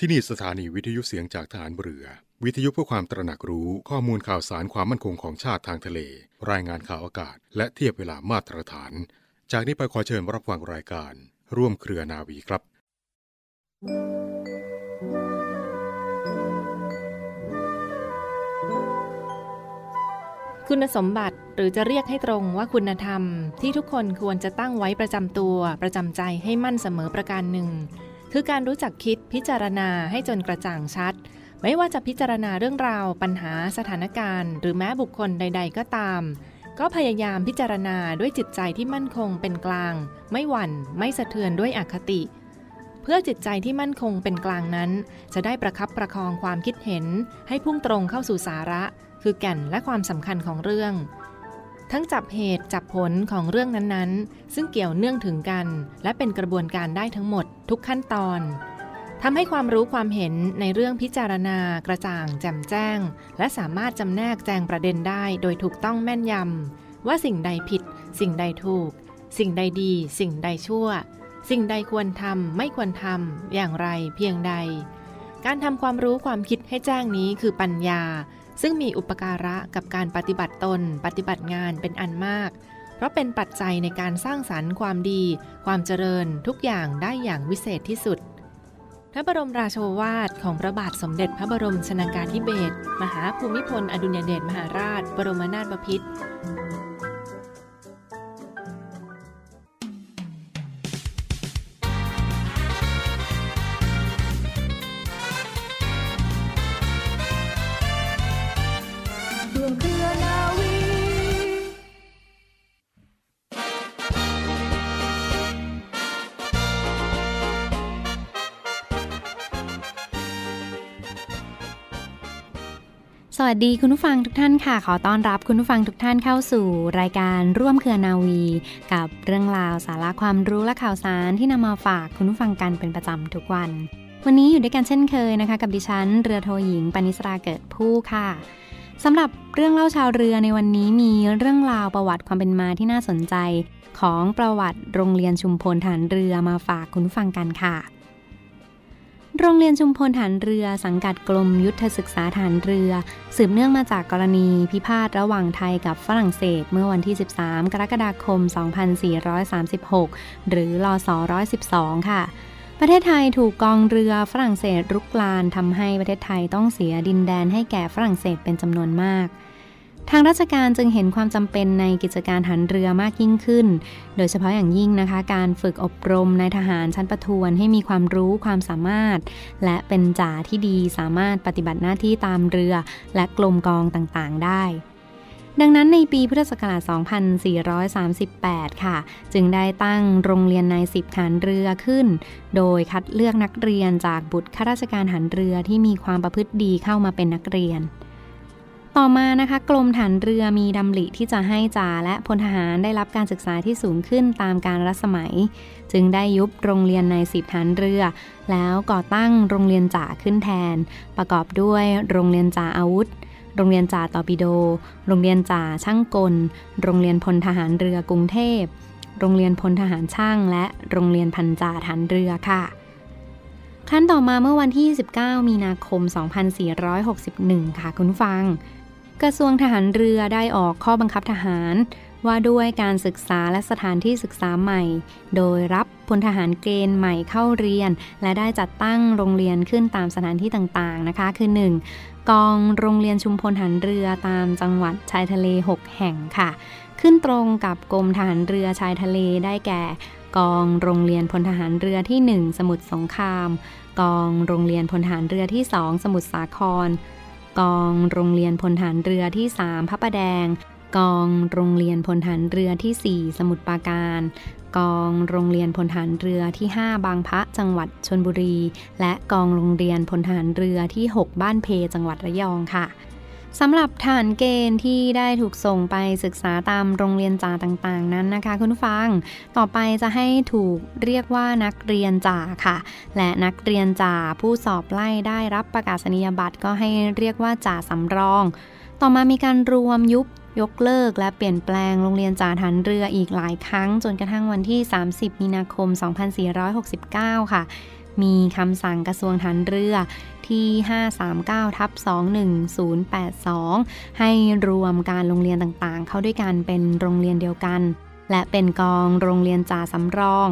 ที่นี่สถานีวิทยุเสียงจากฐานเรือ วิทยุเพื่อความตระหนักรู้ข้อมูลข่าวสารความมั่นคงของชาติทางทะเล รายงานข่าวอากาศ และเทียบเวลามาตรฐาน จากนี้ไปขอเชิญรับฟังรายการ ร่วมเครือนาวีครับ คุณสมบัติหรือจะเรียกให้ตรงว่าคุณธรรม ที่ทุกคนควรจะตั้งไว้ประจำตัว ประจำใจให้มั่นเสมอประการหนึ่ง คือการรู้จักคิดพิจารณาให้จนกระจ่างชัด ไม่ว่าจะพิจารณาเรื่องราว ปัญหาสถานการณ์ หรือแม้บุคคลใด ๆ ก็ตาม ก็พยายามพิจารณาด้วยจิตใจที่มั่นคงเป็นกลาง ไม่หวั่น ไม่สะเทือนด้วยอคติ เพื่อจิตใจที่มั่นคงเป็นกลางนั้น จะได้ประคับประคองความคิดเห็น ให้พุ่งตรงเข้าสู่สาระ คือแก่นและความสำคัญของเรื่อง ทั้งจับเหตุจับผลของเรื่องนั้นๆ ซึ่งเกี่ยวเนื่องถึงกัน และเป็นกระบวนการได้ทั้งหมดทุกขั้นตอนทำให้ความรู้ความเห็นในเรื่องพิจารณากระจ่างแจ่มแจ้ง และสามารถจำแนกแจงประเด็นได้โดยถูกต้องแม่นยำว่าสิ่งใดผิด สิ่งใดถูก สิ่งใดดี สิ่งใดชั่ว สิ่งใดควรทำไม่ควรทำอย่างไรเพียงใด การทำความรู้ความคิดให้แจ้งนี้คือปัญญา ซึ่งมีอุปการะกับการปฏิบัติตน ปฏิบัติงานเป็นอันมาก เพราะเป็นปัจจัยในการสร้างสรรค์ความดี ความเจริญทุกอย่างได้อย่างวิเศษที่สุด พระบรมราโชวาทของพระบาทสมเด็จพระบรมชนากาธิเบศรมหาภูมิพล อดุลยเดชมหาราช บรมนาถบพิตร วัสดีคุณผู้ฟังทุกท่านค่ะ ขอต้อนรับคุณผู้ฟังทุกท่านเข้าสู่รายการร่วมเครือนาวี กับเรื่องราวสาระความรู้และข่าวสารที่นำมาฝากคุณผู้ฟังกันเป็นประจำทุกวัน วันนี้อยู่ด้วยกันเช่นเคยนะคะ กับดิฉันเรือโทหญิงปณิสราเกิดผู้ค่ะสำหรับเรื่องเล่าชาวเรือในวันนี้มีเรื่องราวประวัติความเป็นมาที่น่าสนใจ ของประวัติโรงเรียนชุมพลฐานเรือมาฝากคุณผู้ฟังกันค่ะ โรงเรียนชุมพลฐานเรือสังกัดกรมยุทธศึกษาฐานเรือ สืบเนื่องมาจากกรณีพิพาทระหว่างไทยกับฝรั่งเศส เมื่อวันที่ 13 กรกฎาคม 2436 หรือลศ112 ค่ะประเทศไทยถูกกองเรือฝรั่งเศสรุกรานทำให้ประเทศไทยต้องเสียดินแดนให้แก่ฝรั่งเศสเป็นจำนวนมาก ทางราชการจึงเห็นความจำเป็นในกิจการหันเรือมากยิ่งขึ้น โดยเฉพาะอย่างยิ่งนะคะ การฝึกอบรมนายทหารชั้นประทวนให้มีความรู้ความสามารถ และเป็นจ่าที่ดีสามารถปฏิบัติหน้าที่ตามเรือ และกลมกองต่างๆ ได้ดังนั้นในปีพุทธศักราช 2438 ค่ะ จึงได้ตั้งโรงเรียนนายสิบฐานเรือขึ้น โดยคัดเลือกนักเรียนจากบุตรข้าราชการหันเรือที่มีความประพฤติดีเข้ามาเป็นนักเรียน ต่อมานะคะ กรมฐานเรือมีดำริที่จะให้จ่าและพลทหารได้รับการศึกษาที่สูงขึ้นตามการรัชสมัย จึงได้ยุบโรงเรียนในสิบฐานเรือ แล้วก่อตั้งโรงเรียนจ่าขึ้นแทน ประกอบด้วยโรงเรียนจ่าอาวุธ โรงเรียนจ่าตอปิโด โรงเรียนจ่าช่างกล โรงเรียนพลทหารเรือกรุงเทพ โรงเรียนพลทหารช่าง และโรงเรียนพันจ่าฐานเรือค่ะครั้นต่อมาเมื่อวันที่29มีนาคม 2461 ค่ะคุณฟัง กระทรวงทหารเรือได้ออกข้อบังคับทหาร ว่าด้วยการศึกษาและสถานที่ศึกษาใหม่ โดยรับพลทหารเกณฑ์ใหม่เข้าเรียน และได้จัดตั้งโรงเรียนขึ้นตามสถานที่ต่างๆนะคะ คือ 1. กองโรงเรียนชุมพลทหารเรือตามจังหวัดชายทะเล 6 แห่งค่ะ ขึ้นตรงกับกรมทหารเรือชายทะเลได้แก่ กองโรงเรียนพลทหารเรือที่ 1 สมุทรสงคราม กองโรงเรียนพลทหารเรือที่ 2 สมุทรสาคร กองโรงเรียนพลฐานเรือที่ 3พระประแดง กองโรงเรียนพลฐานเรือที่ 4 สมุทรปราการ กองโรงเรียนพลฐานเรือที่ 5 บางพระจังหวัดชนบุรี และกองโรงเรียนพลฐานเรือที่ 6 บ้านเพจังหวัดระยองค่ะ สำหรับฐานเกณฑ์ที่ได้ถูกส่งไปศึกษาตามโรงเรียนจ่าต่างๆ นั้นนะคะ คุณผู้ฟัง ต่อไปจะให้ถูกเรียกว่านักเรียนจ่าค่ะ และนักเรียนจ่าผู้สอบไล่ได้รับประกาศนียบัตรก็ให้เรียกว่าจ่าสำรอง ต่อมามีการรวมยุบยกเลิกและเปลี่ยนแปลงโรงเรียนจ่าฐานเรืออีกหลายครั้ง จนกระทั่งวันที่ 30 มีนาคม 2469 ค่ะ มีคำสั่งกระทรวงฐานเรือ ที่ 539ทับ21082 ให้รวมการโรงเรียนต่างๆ เข้าด้วยกันเป็นโรงเรียนเดียวกัน และเป็นกองโรงเรียนจ่าสำรอง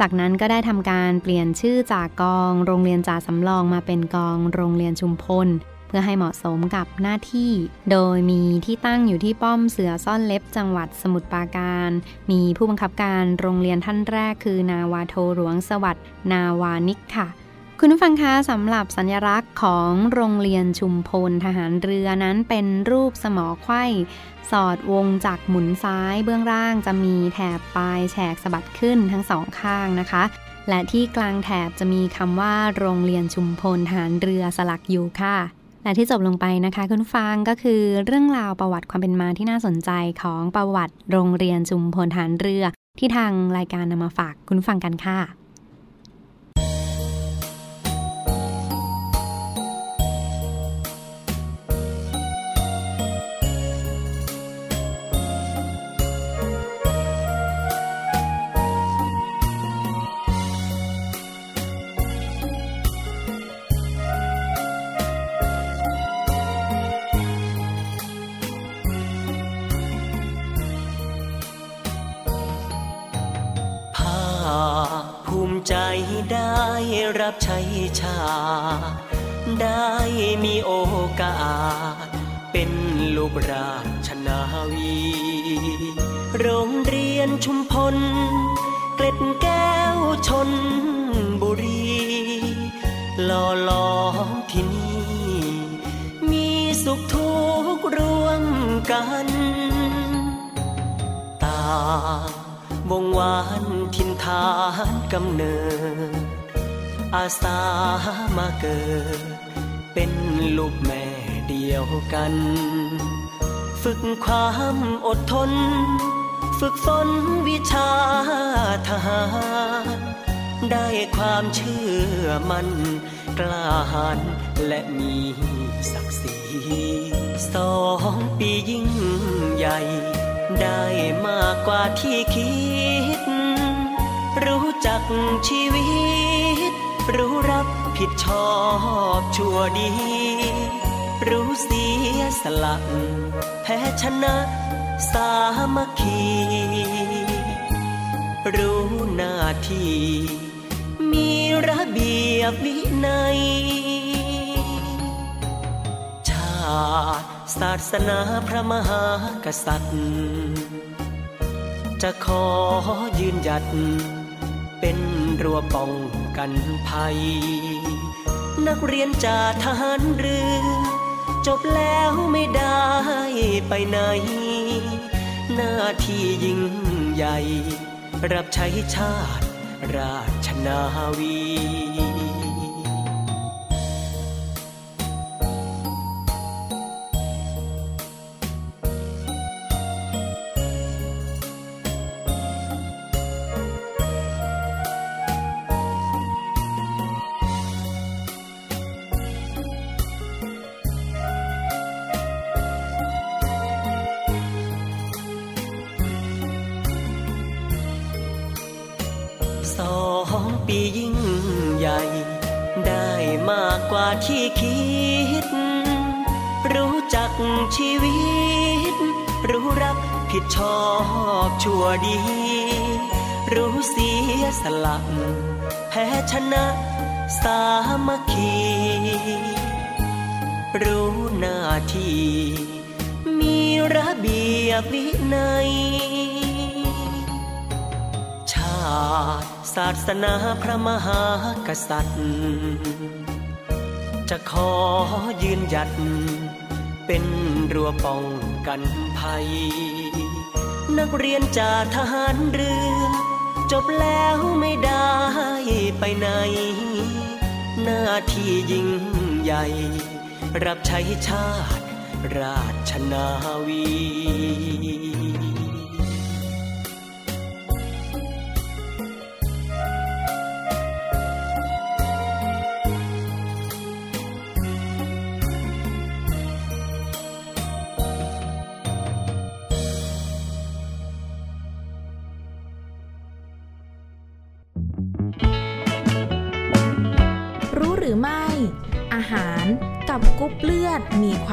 จากนั้นก็ได้ทำการเปลี่ยนชื่อจากกองโรงเรียนจ่าสำรองมาเป็นกองโรงเรียนชุมพล เพื่อให้เหมาะสมกับหน้าที่ โดยมีที่ตั้งอยู่ที่ป้อมเสือซ่อนเล็บจังหวัดสมุทรปราการ มีผู้บังคับการโรงเรียนท่านแรกคือนาวาโทหลวงสวัสดิ์นาวานิกค่ะ คุณผู้ฟังคะสำหรับสัญลักษณ์ของโรงเรียนชุมพลทหารเรือนั้นเป็นรูปสมอไขว้สอดวงจากหมุนซ้ายเบื้องล่างจะมีแถบปลายแฉกสะบัดขึ้นทั้งสองข้างนะคะ และที่กลางแถบจะมีคำว่าโรงเรียนชุมพลทหารเรือสลักอยู่ค่ะและที่จบลงไปนะคะคุณฟังก็คือเรื่องราวประวัติความเป็นมาที่น่าสนใจของประวัติโรงเรียนชุมพลทหารเรือ ที่ทางรายการนำมาฝากคุณฟังกันค่ะ รับใช้ชาติได้มีโอกาส เป็นลูกราชนาวี โรงเรียนชุมพล เกล็ดแก้วชนบุรีหล่อหลอมที่นี่ มีสุขทุกข์ร่วมกันตาวงวานทินฐานกำเนิด อาสามาเกิด เป็นลูกแม่เดียวกัน ฝึกความอดทน ฝึกฝนวิชาทหารได้ความเชื่อมันกล้าหาญและมีศักดิ์ศรีสองปียิ่งใหญ่ ได้มากกว่าที่คิด รู้จักชีวิต รู้รับผิดชอบชั่วดี รู้เสียสละแพ้ชนะสามัคคี รู้หน้าที่ มีระเบียบวินัย ชาติศาสนาพระมหากษัตริย์ จะขอยืนหยัด เป็นรั้วป้อง กันภัย นักเรียนจาทหารเรือ จบแล้วไม่ได้ไปไหน หน้าที่ยิ่งใหญ่ รับใช้ชาติราชนาวี ปียิ่งใหญ่ ได้มากกว่าที่คิด รู้จักชีวิต รู้รับผิดชอบชั่วดี รู้เสียสละแพ้ชนะสามัคคี รู้หน้าที่ มีระเบียบวินัย ชาติ ศาสนาพระมหากษัตริย์ จะขอยืนหยัด เป็นรั้วป้องกันภัย นักเรียนจากทหารเรือ จบแล้วไม่ได้ไปไหน หน้าที่ยิ่งใหญ่ รับใช้ชาติราชนาวี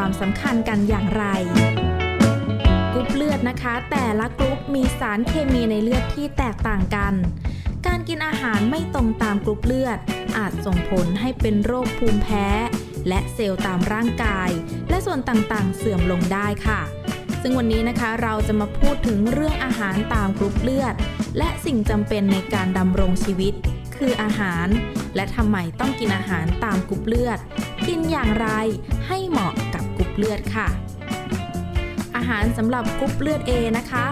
ความสำคัญกันอย่างไรกรุ๊ปเลือดนะคะ แต่ละกรุ๊ปมีสารเคมีในเลือดที่แตกต่างกัน การกินอาหารไม่ตรงตามกรุ๊ปเลือด อาจส่งผลให้เป็นโรคภูมิแพ้ และเซลล์ตามร่างกาย และส่วนต่างๆ เสื่อมลงได้ค่ะ ซึ่งวันนี้นะคะเราจะมาพูดถึงเรื่องอาหารตามกรุ๊ปเลือด และสิ่งจำเป็นในการดำรงชีวิต คืออาหาร และทำไมต้องกินอาหารตามกรุ๊ปเลือด กินอย่างไรให้เหมาะกับ เลือดค่ะ อาหารสำหรับกรุ๊ปเลือด A นะคะ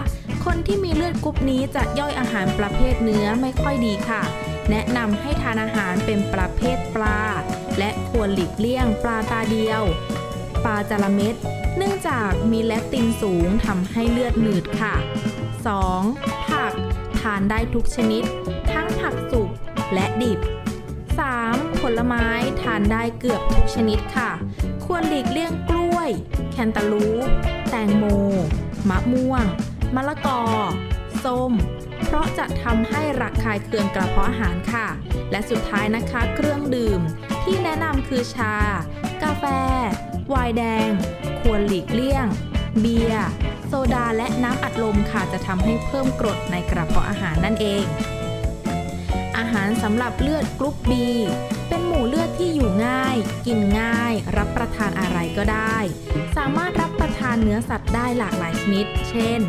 คนที่มีเลือดกรุ๊ปนี้จะย่อยอาหารประเภทเนื้อไม่ค่อยดีค่ะ แนะนำให้ทานอาหารเป็นประเภทปลา และควรหลีกเลี่ยงปลาตาเดียว ปลาจาระเม็ด เนื่องจากมีเลคตินสูงทำให้เลือดหนืดค่ะ 2. ผัก ทานได้ทุกชนิด ทั้งผักสุกและดิบ 3. ผลไม้ทานได้เกือบทุกชนิดค่ะ ควรหลีกเลี่ยงกล้วย แคนตาลูปแตงโม มะม่วง มะละกอ ส้ม เพราะจะทำให้ระคายเคืองกระเพาะอาหารค่ะ และสุดท้ายนะคะเครื่องดื่ม ที่แนะนำคือชา กาแฟ ไวน์แดง ควรหลีกเลี่ยง เบียร์โซดาและน้ำอัดลมค่ะจะทำให้เพิ่มกรดในกระเพาะอาหารนั่นเอง อาหารสำหรับเลือดกรุ๊ป B มู่เลือดที่อยู่ง่าย กินง่าย รับประทานอะไรก็ได้ สามารถรับประทานเนื้อสัตว์ได้หลากหลายชนิด เช่น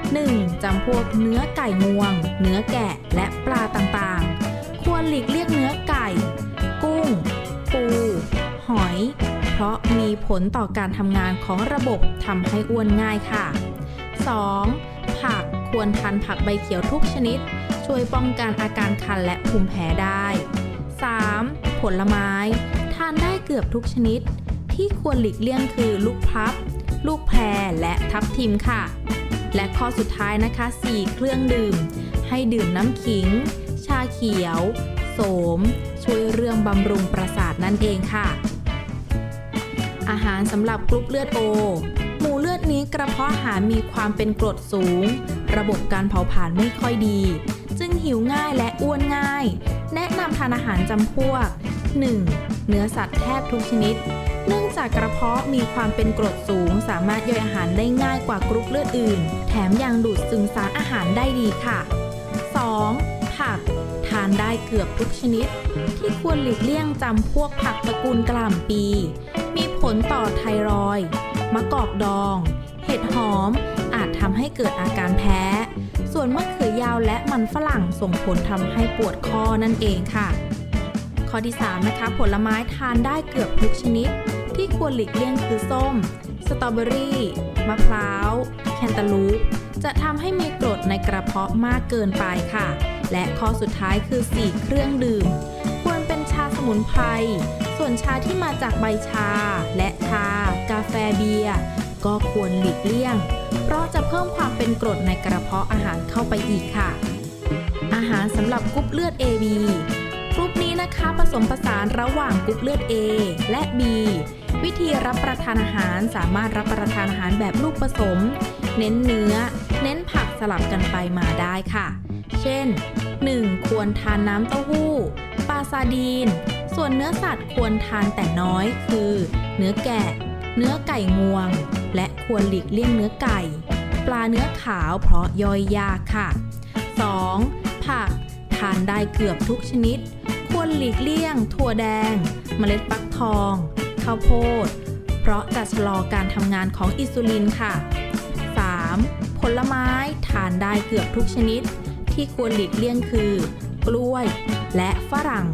1. จำพวกเนื้อไก่งวง เนื้อแกะและปลาต่างๆ ควรหลีกเลี่ยงเนื้อไก่ กุ้ง ปู หอย เพราะมีผลต่อการทำงานของระบบทำให้อ้วนง่ายค่ะ 2. ผักควรทานผักใบเขียวทุกชนิด ช่วยป้องกันอาการคันและภูมิแพ้ได้ 3. ผลไม้ ทานได้เกือบทุกชนิด ที่ควรหลีกเลี่ยงคือลูกพลับ ลูกแพรและทับทิมค่ะ และข้อสุดท้ายนะคะ 4 เครื่องดื่ม ให้ดื่มน้ำขิง ชาเขียว โสม ช่วยเรื่องบำรุงประสาทนั่นเองค่ะ อาหารสำหรับกรุ๊ปเลือด O หมู่เลือดนี้กระเพาะอาหารมีความเป็นกรดสูง ระบบการเผาผลาญไม่ค่อยดี จึงหิวง่ายและอ้วนง่าย แนะนำทานอาหารจำพวก 1. เนื้อสัตว์แทบทุกชนิด เนื่องจากกระเพาะมีความเป็นกรดสูง สามารถย่อยอาหารได้ง่ายกว่ากรุ๊ปเลือดอื่น แถมยังดูดซึมสารอาหารได้ดีค่ะ 2. ผัก ทานได้เกือบทุกชนิด ที่ควรหลีกเลี่ยงจำพวกผักตระกูลกล่ำปี มีผลต่อไทรอยด์มะกอกดอง เห็ดหอม อาจทำให้เกิดอาการแพ้ ส่วนมะเขือยาวและมันฝรั่งส่งผลทำให้ปวดคอนั่นเองค่ะ ข้อที่3นะคะผลไม้ทานได้เกือบทุกชนิด ที่ควรหลีกเลี่ยงคือส้ม สตรอเบอรี่มะพร้าว แคนตาลูป จะทำให้มีกรดในกระเพาะมากเกินไปค่ะ และข้อสุดท้ายคือ 4 เครื่องดื่ม ควรเป็นชาสมุนไพร ส่วนชาที่มาจากใบชา และชา กาแฟเบียร์ก็ควรหลีกเลี่ยง เพราะจะเพิ่มความเป็นกรดในกระเพาะอาหารเข้าไปอีกค่ะ อาหารสำหรับกรุ๊ปเลือด AB นี้นะคะผสมผสานระหว่างกรุ๊ปเลือด A และ B วิธีรับประทานอาหารสามารถรับประทานอาหารแบบลูกผสม เน้นเนื้อ เน้นผักสลับกันไปมาได้ค่ะ เช่น 1. ควรทานน้ำเต้าหู้ ปลาซาดีน ส่วนเนื้อสัตว์ควรทานแต่น้อยคือ เนื้อแกะ เนื้อไก่งวง และควรหลีกเลี่ยงเนื้อไก่ ปลาเนื้อขาวเพราะย่อยยากค่ะ 2. ผักทานได้เกือบทุกชนิด รหลีกเลี่ยง ถั่วแดง เมล็ดฟักทอง ข้าวโพด เพราะจะชะลอการทำงานของอินซูลินค่ะ 3. ผลไม้ทานได้เกือบทุกชนิด ที่ควรหลีกเลี่ยงคือ กล้วย และฝรั่ง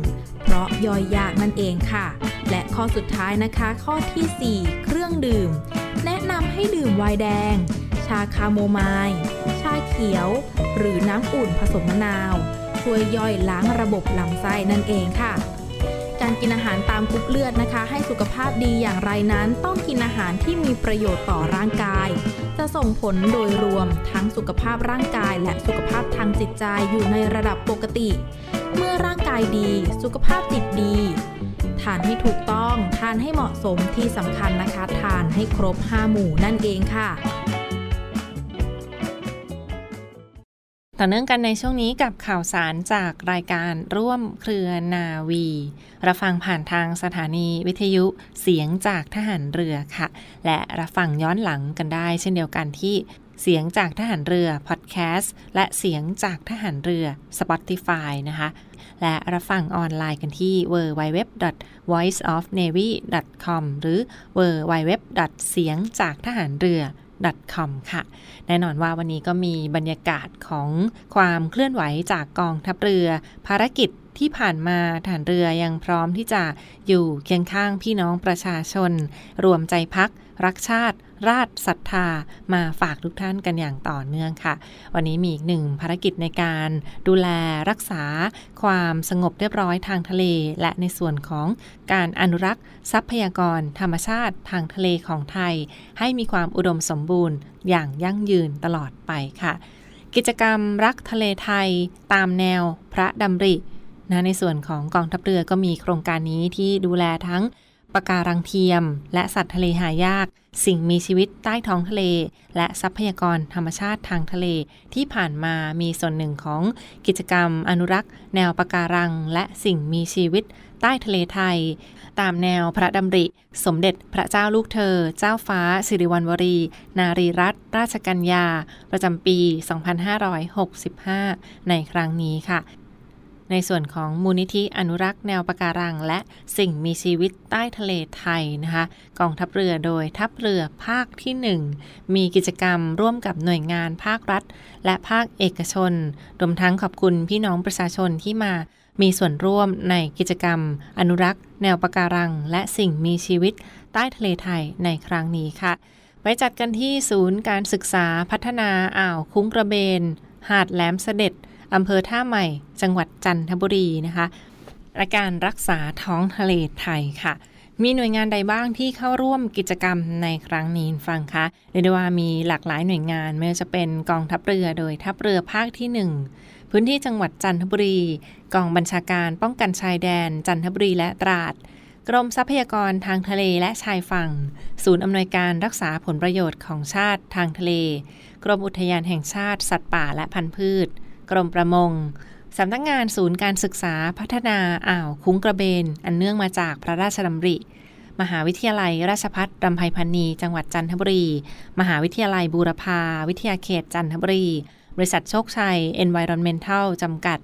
เพราะย่อยยากนั่นเองค่ะ และข้อสุดท้ายนะคะข้อทีสี่4 เครื่องดื่ม แนะนำให้ดื่มไวน์แดง ชาคาโมไมล์ ชาเขียว หรือน้ำอุ่นผสมมะนาว ช่วยย่อยล้างระบบลำไส้นั่นเองค่ะการกินอาหารตามกรุ๊ปเลือดนะคะ ให้สุขภาพดีอย่างไรนั้น ต้องกินอาหารที่มีประโยชน์ต่อร่างกาย จะส่งผลโดยรวมทั้งสุขภาพร่างกายและสุขภาพทางจิตใจอยู่ในระดับปกติ เมื่อร่างกายดี สุขภาพจิตดี ทานให้ถูกต้อง ทานให้เหมาะสมที่สำคัญนะคะ ทานให้ครบ 5 หมู่นั่นเองค่ะ ต่อเนื่องกันในช่วงนี้กับข่าวสารจากรายการร่วมเครือนาวี รับฟังผ่านทางสถานีวิทยุเสียงจากทหารเรือค่ะ และรับฟังย้อนหลังกันได้ เช่นเดียวกันที่เสียงจากทหารเรือพอดแคสต์และเสียงจากทหารเรือ Spotify นะคะ และรับฟังออนไลน์กันที่ www.voiceofnavy.com หรือ www. เสียงจากทหารเรือ .com ค่ะ แน่นอนว่าวันนี้ก็มีบรรยากาศของความเคลื่อนไหวจากกองทัพเรือ ภารกิจ ที่ผ่านมาฐานเรือยังพร้อมที่จะอยู่เคียงข้างพี่น้องประชาชน รวมใจพัก รักชาติ ราชศรัทธา มาฝากทุกท่านกันอย่างต่อเนื่องค่ะ วันนี้มีอีกหนึ่งภารกิจในการดูแลรักษาความสงบเรียบร้อยทางทะเล และในส่วนของการอนุรักษ์ ทรัพยากร ธรรมชาติทางทะเลของไทย ให้มีความอุดมสมบูรณ์ อย่างยั่งยืนตลอดไปค่ะ กิจกรรมรักทะเลไทย ตามแนวพระดำริ นะในส่วนของกองทัพเรือก็มีโครงการนี้ที่ดูแลทั้งปะการังเทียม และสัตว์ทะเลหายาก สิ่งมีชีวิตใต้ท้องทะเล และทรัพยากรธรรมชาติทางทะเล ที่ผ่านมามีส่วนหนึ่งของกิจกรรมอนุรักษ์ แนวปะการัง และสิ่งมีชีวิตใต้ทะเลไทย ตามแนวพระดำริ สมเด็จพระเจ้าลูกเธอ เจ้าฟ้า สิริวัณวรี นารีรัตนราชกัญญา ประจำปี 2565 ในครั้งนี้ค่ะ ในส่วนของมูลนิธิอนุรักษ์แนวปะการัง และสิ่งมีชีวิตใต้ทะเลไทยนะคะกองทัพเรือโดยทัพเรือภาคที่ 1 มีกิจกรรมร่วมกับหน่วยงานภาครัฐ และภาคเอกชน รวมทั้งขอบคุณพี่น้องประชาชนที่มามีส่วนร่วมในกิจกรรม อนุรักษ์ แนวปะการัง และสิ่งมีชีวิตใต้ทะเลไทยในครั้งนี้ค่ะ ไปจัดกันที่ศูนย์การศึกษาพัฒนาอ่าวคุ้งกระเบน หาดแหลมเสด็จ อำเภอท่าใหม่ จังหวัดจันทบุรีนะคะและการรักษาท้องทะเลไทยค่ะ มีหน่วยงานใดบ้างที่เข้าร่วมกิจกรรมในครั้งนี้ฟังคะเรียกได้ว่ามีหลากหลายหน่วยงานไม่ว่าจะเป็นกองทัพเรือโดยทัพเรือภาคที่ 1 พื้นที่จังหวัดจันทบุรี กองบัญชาการป้องกันชายแดน จันทบุรีและตราด กรมทรัพยากรทางทะเลและชายฝั่ง ศูนย์อำนวยการรักษาผลประโยชน์ของชาติทางทะเล กรมอุทยานแห่งชาติ สัตว์ป่าและพันธุ์พืช กรมประมงสำนักงานศูนย์การศึกษาพัฒนาอ่าวคุ้งกระเบน อันเนื่องมาจากพระราชดำริ มหาวิทยาลัยราชพัฒรำไพพันนี จังหวัดจันทบุรี มหาวิทยาลัยบูรพา วิทยาเขตจันทบุรี บริษัทโชคชัย Environmental จำกัด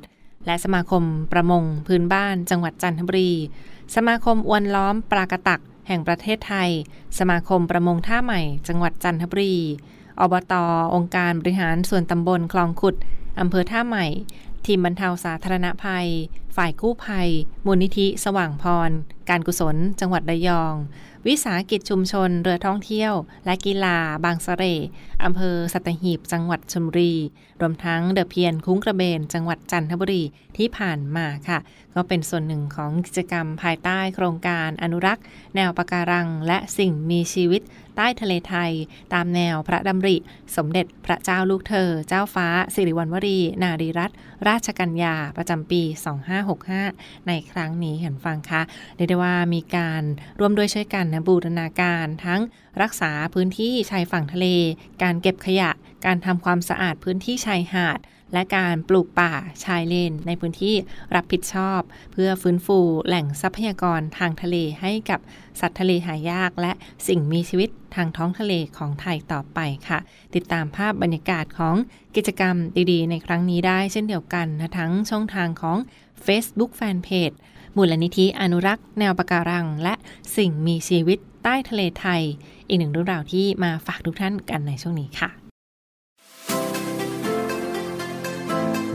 และสมาคมประมงพื้นบ้าน จังหวัดจันทบุรี สมาคมอวนล้อมปลากระตัก แห่งประเทศไทย สมาคมประมงท่าใหม่ จังหวัดจันทบุรี อบตองค์การบริหารส่วนตำบลคลองขุดอำเภอท่าใหม่ ทีมบรรเทาสาธารณภัยฝ่ายกู้ภัย มูลนิธิสว่างพร การกุศล จังหวัดระยอง วิสาหกิจชุมชน เรือท่องเที่ยว และกีฬา บางสะเสร่อำเภอสัตหีบ จังหวัดชลบุรี รวมทั้งเดอะเพียนคุ้งกระเบน จังหวัดจันทบุรีที่ผ่านมาค่ะ ก็เป็นส่วนหนึ่งของกิจกรรมภายใต้โครงการอนุรักษ์ แนวปะการัง และสิ่งมีชีวิตใต้ทะเลไทย ตามแนวพระดำริ สมเด็จพระเจ้าลูกเธอ เจ้าฟ้าสิริวัณวรี นารีรัตนราชกัญญาประจำปี 25 2565 ในครั้งนี้เห็นฟังคะเรียกได้ว่ามีการร่วมด้วยช่วยกันนะบูรณาการทั้งรักษาพื้นที่ชายฝั่งทะเล การเก็บขยะ การทำความสะอาดพื้นที่ชายหาดและการปลูกป่าชายเลน ในพื้นที่รับผิดชอบ เพื่อฟื้นฟูแหล่งทรัพยากรทางทะเลให้กับสัตว์ทะเลหายาก และสิ่งมีชีวิตทางท้องทะเลของไทยต่อไปค่ะ ติดตามภาพบรรยากาศของกิจกรรมดีๆ ในครั้งนี้ได้เช่นเดียวกันนะทั้งช่องทางของ Facebook Fanpage มูลนิธิอนุรักษ์ แนวปะการัง และสิ่งมีชีวิตใต้ทะเลไทย อีกหนึ่งเรื่องราวที่มาฝากทุกท่านกันในช่วงนี้ค่ะ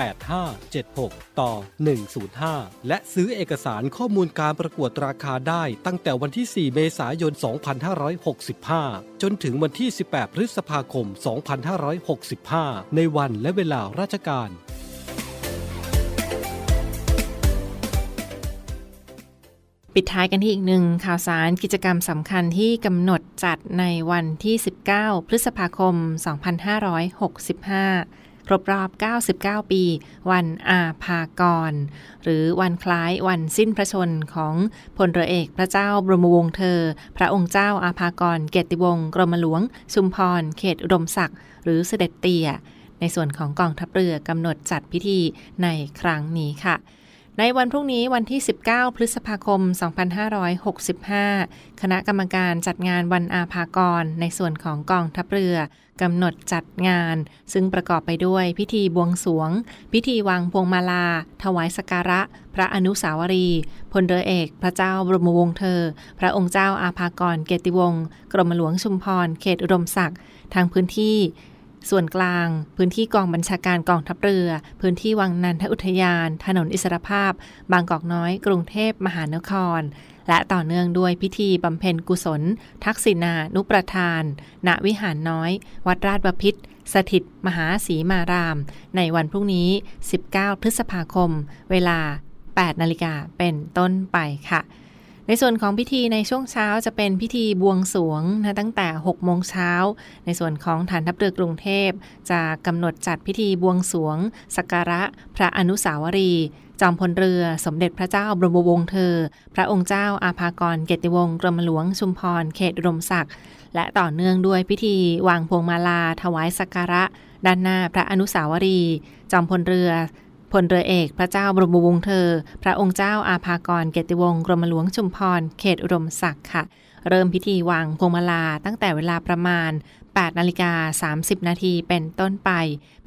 8576 ต่อ 105 และซื้อเอกสารข้อมูลการประกวดราคาได้ตั้งแต่วันที่ 4 เมษายน 2565 จนถึงวันที่ 18 พฤษภาคม 2565 ในวันและเวลาราชการปิดท้ายกันที่อีกหนึ่งข่าวสารกิจกรรมสำคัญที่กำหนดจัดในวันที่ 19 พฤษภาคม 2565 รบรอบ 99 ปี วันอาภากร หรือวันคล้ายวันสิ้นพระชนของพลเรือเอกพระเจ้าบรมวงศ์เธอ พระองค์เจ้าอาภากร เกติวงศ์กรมหลวง ชุมพร เขตอุดมศักดิ์หรือเสด็จเตี่ย ในส่วนของกองทัพเรือกำหนดจัดพิธีในครั้งนี้ค่ะ ในวันพรุ่งนี้วันที่ 19 พฤษภาคม 2565 คณะกรรมการจัดงานวันอาภากร ในส่วนของกองทัพเรือกำหนดจัดงาน ซึ่งประกอบไปด้วยพิธีบวงสวง พิธีวางพวงมาลา ถวายสการะ พระอนุสาวรีย์พลเรือเอก พระเจ้าบรมวงศ์เธอ พระองค์เจ้าอาภากรเกติวงศ์กรมหลวงชุมพร เขตอุดมศักดิ์ทางพื้นที่ ส่วนกลาง พื้นที่กองบัญชาการกองทัพเรือ พื้นที่วังนันทอุทยาน ถนนอิสรภาพ บางกอกน้อย กรุงเทพมหานคร และต่อเนื่องด้วยพิธีบำเพ็ญกุศล ทักษิณานุประทาน ณวิหารน้อย วัดราชบพิษสถิต มหาสีมาราม ในวันพรุ่งนี้ 19 พฤษภาคม เวลา 8 นาฬิกาเป็นต้นไปค่ะ ในส่วนของพิธีในช่วงเช้าจะเป็นพิธีบวงสวงนะตั้งแต่6โมงเช้า ในส่วนของฐานทัพเรือกรุงเทพ จะกำหนดจัดพิธีบวงสวงสักการะพระอนุสาวรีย์จอมพลเรือสมเด็จพระเจ้าบรมวงศ์เธอ พระองค์เจ้าอาภากรเกติวงศ์กรมหลวงชุมพรเขตอุดมศักดิ์และต่อเนื่องด้วยพิธีวางพวงมาลาถวายสักการะ ด้านหน้าพระอนุสาวรีย์จอมพลเรือ พลเรือเอกพระเจ้าบรมวงศ์เธอ พระองค์เจ้าอาภากรเกติวงศ์กรมหลวงชุมพร เขตอุดมศักดิ์ค่ะ เริ่มพิธีวางพวงมาลาตั้งแต่เวลาประมาณ 8 นาฬิกา 30 นาทีเป็นต้นไป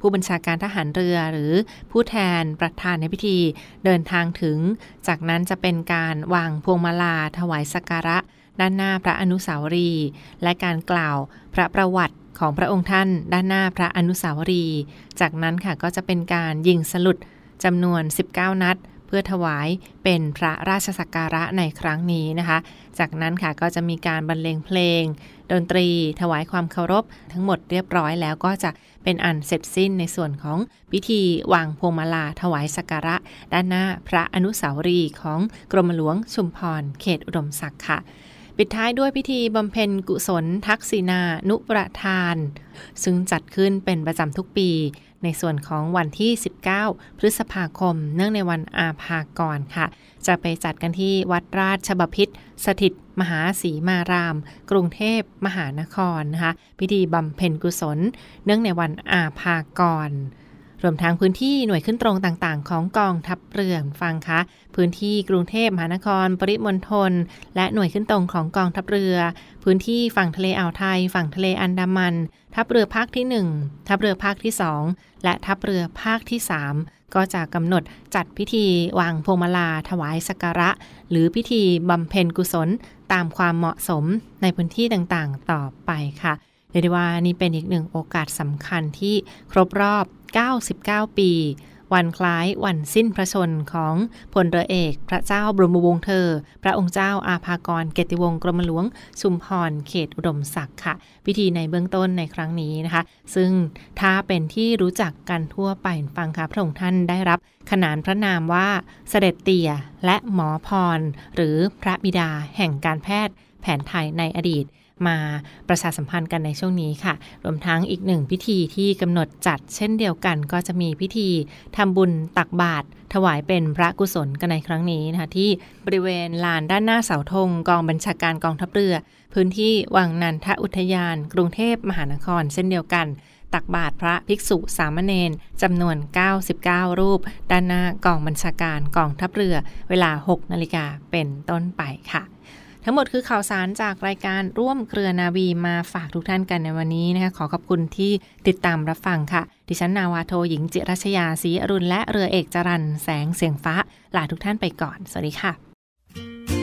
ผู้บัญชาการทหารเรือหรือผู้แทนประธานในพิธีเดินทางถึง จากนั้นจะเป็นการวางพวงมาลาถวายสักการะ ด้านหน้าพระอนุสาวรีย์และการกล่าวพระประวัติของพระองค์ท่านด้านหน้าพระอนุสาวรีย์จากนั้นค่ะก็จะเป็นการยิงสลุด จำนวน 19 นัด เพื่อถวายเป็นพระราชสักการะในครั้งนี้นะคะ จากนั้นค่ะก็จะมีการบรรเลงเพลง ดนตรีถวายความเคารพ ทั้งหมดเรียบร้อยแล้วก็จะเป็นอันเสร็จสิ้นในส่วนของพิธีวางพวงมาลาถวายสักการะ ด้านหน้าพระอนุสาวรีย์ของกรมหลวงชุมพรเขตอุดมศักดิ์ค่ะปิดท้ายด้วยพิธีบำเพ็ญกุศลทักษิณานุประทาน ซึ่งจัดขึ้นเป็นประจำทุกปี ในส่วนของวันที่ 19 พฤษภาคม เนื่องในวันอาภากรค่ะ จะไปจัดกันที่วัดราชบพิษสถิตมหาสีมาราม กรุงเทพมหานครนะคะ พิธีบำเพ็ญกุศล เนื่องในวันอาภากรรวมทั้งพื้นที่หน่วยขึ้นตรงต่างๆ ของกองทัพเรือฟังคะ พื้นที่กรุงเทพมหานคร ปริมณฑลและหน่วยขึ้นตรงของกองทัพเรือ พื้นที่ฝั่งทะเลอ่าวไทย ฝั่งทะเลอันดามัน ทัพเรือภาคที่ 1 ทัพเรือภาคที่ 2 และทัพเรือภาคที่ 3 ก็จะกำหนดจัดพิธีวางพวงมาลาถวายสักการะ หรือพิธีบำเพ็ญกุศลตามความเหมาะสมในพื้นที่ต่างๆ ต่อไปค่ะเรียกได้ว่านี่เป็นอีกหนึ่งโอกาสสำคัญที่ครบรอบ 99 ปี วันคล้ายวันสิ้นพระชนของพลเรือเอก พระเจ้าบรมวงศ์เธอ พระองค์เจ้าอาภากรเกติวงศ์กรมหลวง ชุมพรเขตอุดมศักดิ์ค่ะพิธีในเบื้องต้นในครั้งนี้นะคะ ซึ่งถ้าเป็นที่รู้จักกันทั่วไปฟังค่ะพระองค์ท่านได้รับขนานพระนามว่าเสด็จเตี่ยและหมอพร หรือพระบิดาแห่งการแพทย์แผนไทยในอดีต มาประชาสัมพันธ์กันในช่วงนี้ค่ะ รวมทั้งอีกหนึ่งพิธีที่กำหนดจัดเช่นเดียวกัน ก็จะมีพิธีทำบุญตักบาตรถวายเป็นพระกุศลกันในครั้งนี้นะคะที่บริเวณลานด้านหน้าเสาธงกองบัญชาการกองทัพเรือ พื้นที่วังนันทอุทยาน กรุงเทพมหานครเช่นเดียวกัน ตักบาตรพระภิกษุสามเณรจำนวน 99 รูป ด้านหน้ากองบัญชาการกองทัพเรือ เวลา 6 นาฬิกาเป็นต้นไปค่ะ ทั้งหมดคือข่าวสารจากรายการร่วมเครือนาวีมาฝากทุกท่านกันในวันนี้นะคะขอขอบคุณที่ติดตามรับฟังค่ะ ดิฉันนาวาโทหญิงจิรัชยาศรีอรุณและเรือเอกจรันแสงเสียงฟ้าลาทุกท่านไปก่อน สวัสดีค่ะ